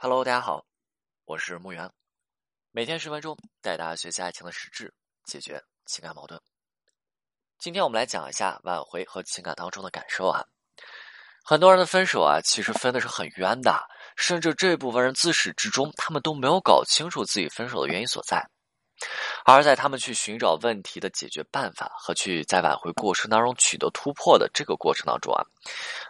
Hello，大家好，我是木源，每天十分钟带大家学习爱情的实质，解决情感矛盾。今天我们来讲一下挽回和情感当中的感受啊。很多人的分手啊，其实分的是很冤的，甚至这部分人自始至终他们都没有搞清楚自己分手的原因所在，而在他们去寻找问题的解决办法和去在挽回过程当中取得突破的这个过程当中啊，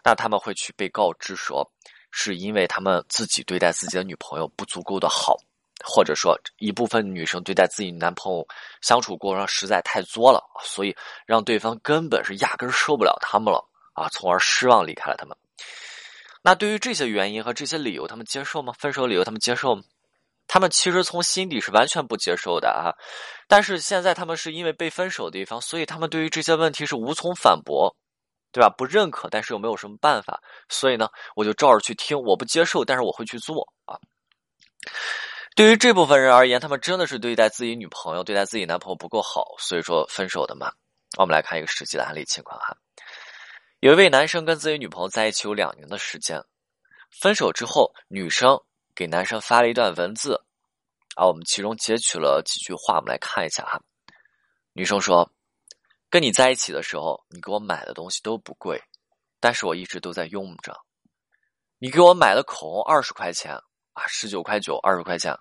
那他们会去被告知说。是因为他们自己对待自己的女朋友不足够的好，或者说一部分女生对待自己男朋友相处过程实在太作了，所以让对方根本是压根受不了他们了啊，从而失望离开了他们。那对于这些原因和这些理由，他们接受吗？分手理由他们接受吗？他们其实从心底是完全不接受的啊。但是现在他们是因为被分手的一方，所以他们对于这些问题是无从反驳。对吧？不认可，但是又没有什么办法，所以呢，我就照着去听。我不接受，但是我会去做啊。对于这部分人而言，他们真的是对待自己女朋友、对待自己男朋友不够好，所以说分手的嘛。我们来看一个实际的案例情况哈。有一位男生跟自己女朋友在一起有两年的时间，分手之后，女生给男生发了一段文字，啊，我们其中截取了几句话，我们来看一下哈。女生说。跟你在一起的时候，你给我买的东西都不贵，但是我一直都在用着。你给我买的口红二十块钱啊，十九块九，二十块钱。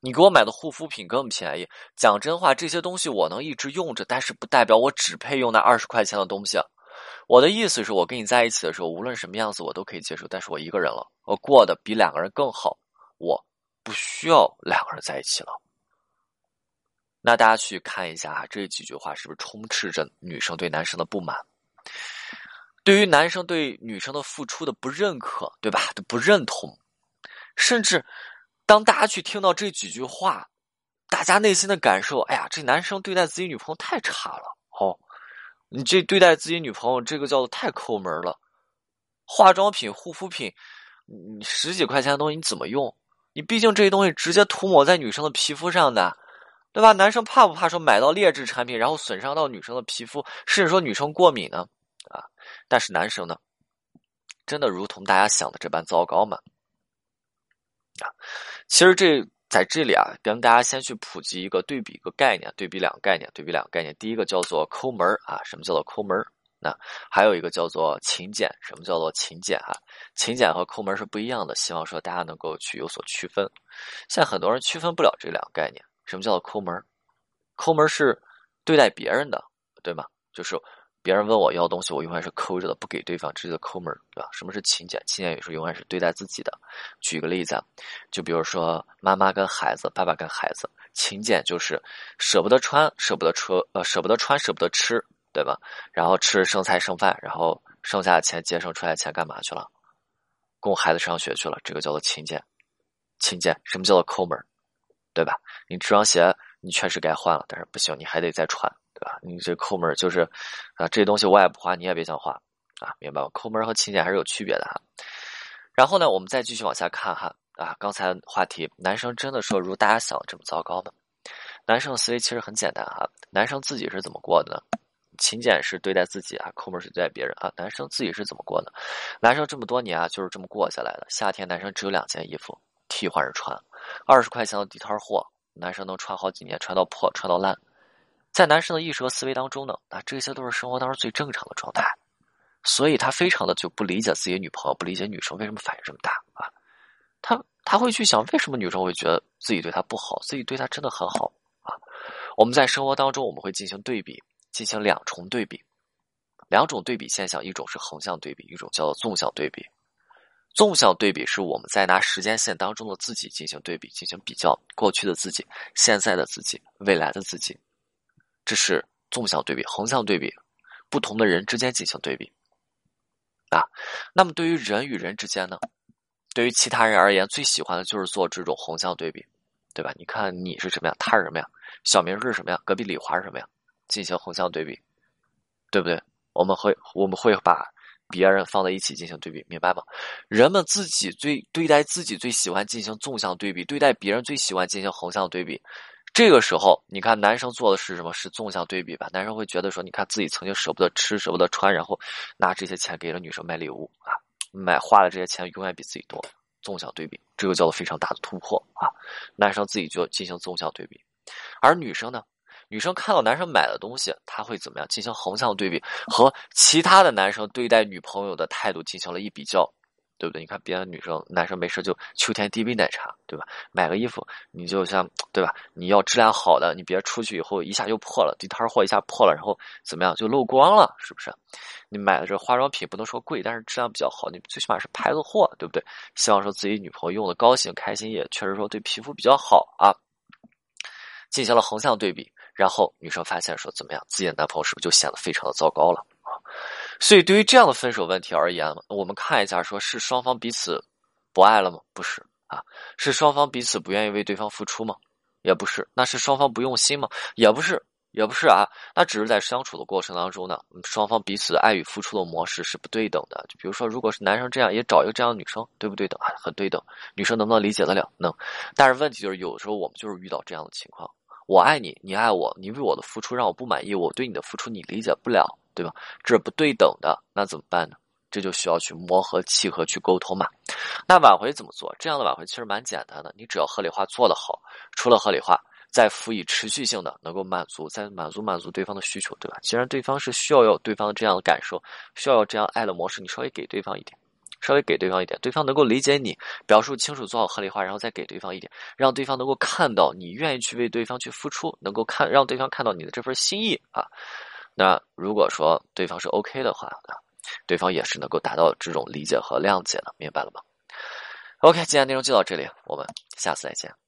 你给我买的护肤品更便宜。讲真话，这些东西我能一直用着，但是不代表我只配用那二十块钱的东西。我的意思是我跟你在一起的时候，无论什么样子我都可以接受，但是我一个人了，我过得比两个人更好，我不需要两个人在一起了。那大家去看一下啊这几句话是不是充斥着女生对男生的不满？对于男生对女生的付出的不认可，对吧？都不认同，甚至当大家去听到这几句话，大家内心的感受，哎呀，这男生对待自己女朋友太差了哦！你这对待自己女朋友，这个叫做太抠门了。化妆品、护肤品，你十几块钱的东西你怎么用？你毕竟这些东西直接涂抹在女生的皮肤上的。对吧？男生怕不怕说买到劣质产品，然后损伤到女生的皮肤，甚至说女生过敏呢？啊！但是男生呢，真的如同大家想的这般糟糕吗？啊！其实这在这里啊，跟大家先去普及一个对比一个概念，对比两个概念，对比两个概念。第一个叫做抠门啊，什么叫做抠门那还有一个叫做勤俭，什么叫做勤俭啊？勤俭和抠门是不一样的，希望说大家能够去有所区分。现在很多人区分不了这两个概念。什么叫做抠门抠门是对待别人的，对吗？就是别人问我要东西，我永远是抠着的，不给对方，这叫抠门对吧？什么是勤俭？勤俭也是永远是对待自己的。举个例子啊，就比如说妈妈跟孩子，爸爸跟孩子，勤俭就是舍不得穿，舍不得吃，呃，舍不得穿，舍不得吃，对吧？然后吃剩菜剩饭，然后剩下的钱节省出来的钱干嘛去了？供孩子上学去了，这个叫做勤俭。勤俭，什么叫做抠门对吧？你这双鞋你确实该换了，但是不行，你还得再穿，对吧？你这抠门就是啊，这东西我也不花，你也别想花啊，明白吗？抠门和勤俭还是有区别的哈。然后呢，我们再继续往下看哈啊，刚才话题，男生真的说如大家想的这么糟糕吗？男生的思维其实很简单哈，男生自己是怎么过的呢？勤俭是对待自己啊，抠门是对待别人啊。男生自己是怎么过的？男生这么多年啊，就是这么过下来的。夏天男生只有两件衣服。替换着穿，二十块钱的地摊货，男生能穿好几年，穿到破，穿到烂。在男生的意识和思维当中呢，啊，这些都是生活当中最正常的状态，所以他非常的就不理解自己女朋友，不理解女生为什么反应这么大啊。他他会去想，为什么女生会觉得自己对他不好，自己对他真的很好啊？我们在生活当中，我们会进行对比，进行两重对比，两种对比现象，一种是横向对比，一种叫做纵向对比。纵向对比是我们在拿时间线当中的自己进行对比，进行比较过去的自己、现在的自己、未来的自己，这是纵向对比。横向对比，不同的人之间进行对比。啊，那么对于人与人之间呢？对于其他人而言，最喜欢的就是做这种横向对比，对吧？你看你是什么样，他是什么样，小明是什么样，隔壁李华是什么样，进行横向对比，对不对？我们会我们会把。别人放在一起进行对比，明白吗？人们自己最对待自己最喜欢进行纵向对比，对待别人最喜欢进行横向对比。这个时候，你看男生做的是什么？是纵向对比吧？男生会觉得说，你看自己曾经舍不得吃，舍不得穿，然后拿这些钱给了女生买礼物啊，买花的这些钱永远比自己多。纵向对比，这个叫做非常大的突破啊！男生自己就进行纵向对比，而女生呢，女生看到男生买的东西，他会怎么样？进行横向对比，和其他的男生对待女朋友的态度进行了一比较。对不对？你看别的女生、男生没事就秋天第一杯奶茶，对吧？买个衣服，你就像对吧？你要质量好的，你别出去以后一下就破了，地摊货一下破了，然后怎么样就漏光了，是不是？你买的这化妆品不能说贵，但是质量比较好，你最起码是牌子货，对不对？希望说自己女朋友用的高兴开心，也确实说对皮肤比较好啊。进行了横向对比，然后女生发现说怎么样，自己的男朋友是不是就显得非常的糟糕了？所以，对于这样的分手问题而言，我们看一下，说是双方彼此不爱了吗？不是啊，是双方彼此不愿意为对方付出吗？也不是，那是双方不用心吗？也不是，也不是啊，那只是在相处的过程当中呢，双方彼此爱与付出的模式是不对等的。就比如说，如果是男生这样，也找一个这样的女生，对不对等啊？很对等，女生能不能理解得了？能。但是问题就是，有的时候我们就是遇到这样的情况：我爱你，你爱我，你为我的付出让我不满意，我对你的付出你理解不了。对吧？这是不对等的，那怎么办呢？这就需要去磨合、契合、去沟通嘛。那挽回怎么做？这样的挽回其实蛮简单的，你只要合理化做得好，除了合理化，再辅以持续性的，能够满足，再满足满足对方的需求，对吧？既然对方是需要有对方这样的感受，需要有这样爱的模式，你稍微给对方一点，稍微给对方一点，对方能够理解你，表述清楚，做好合理化，然后再给对方一点，让对方能够看到你愿意去为对方去付出，能够看让对方看到你的这份心意啊。那如果说对方是 OK 的话，对方也是能够达到这种理解和谅解的，明白了吗？OK，今天内容就到这里，我们下次再见。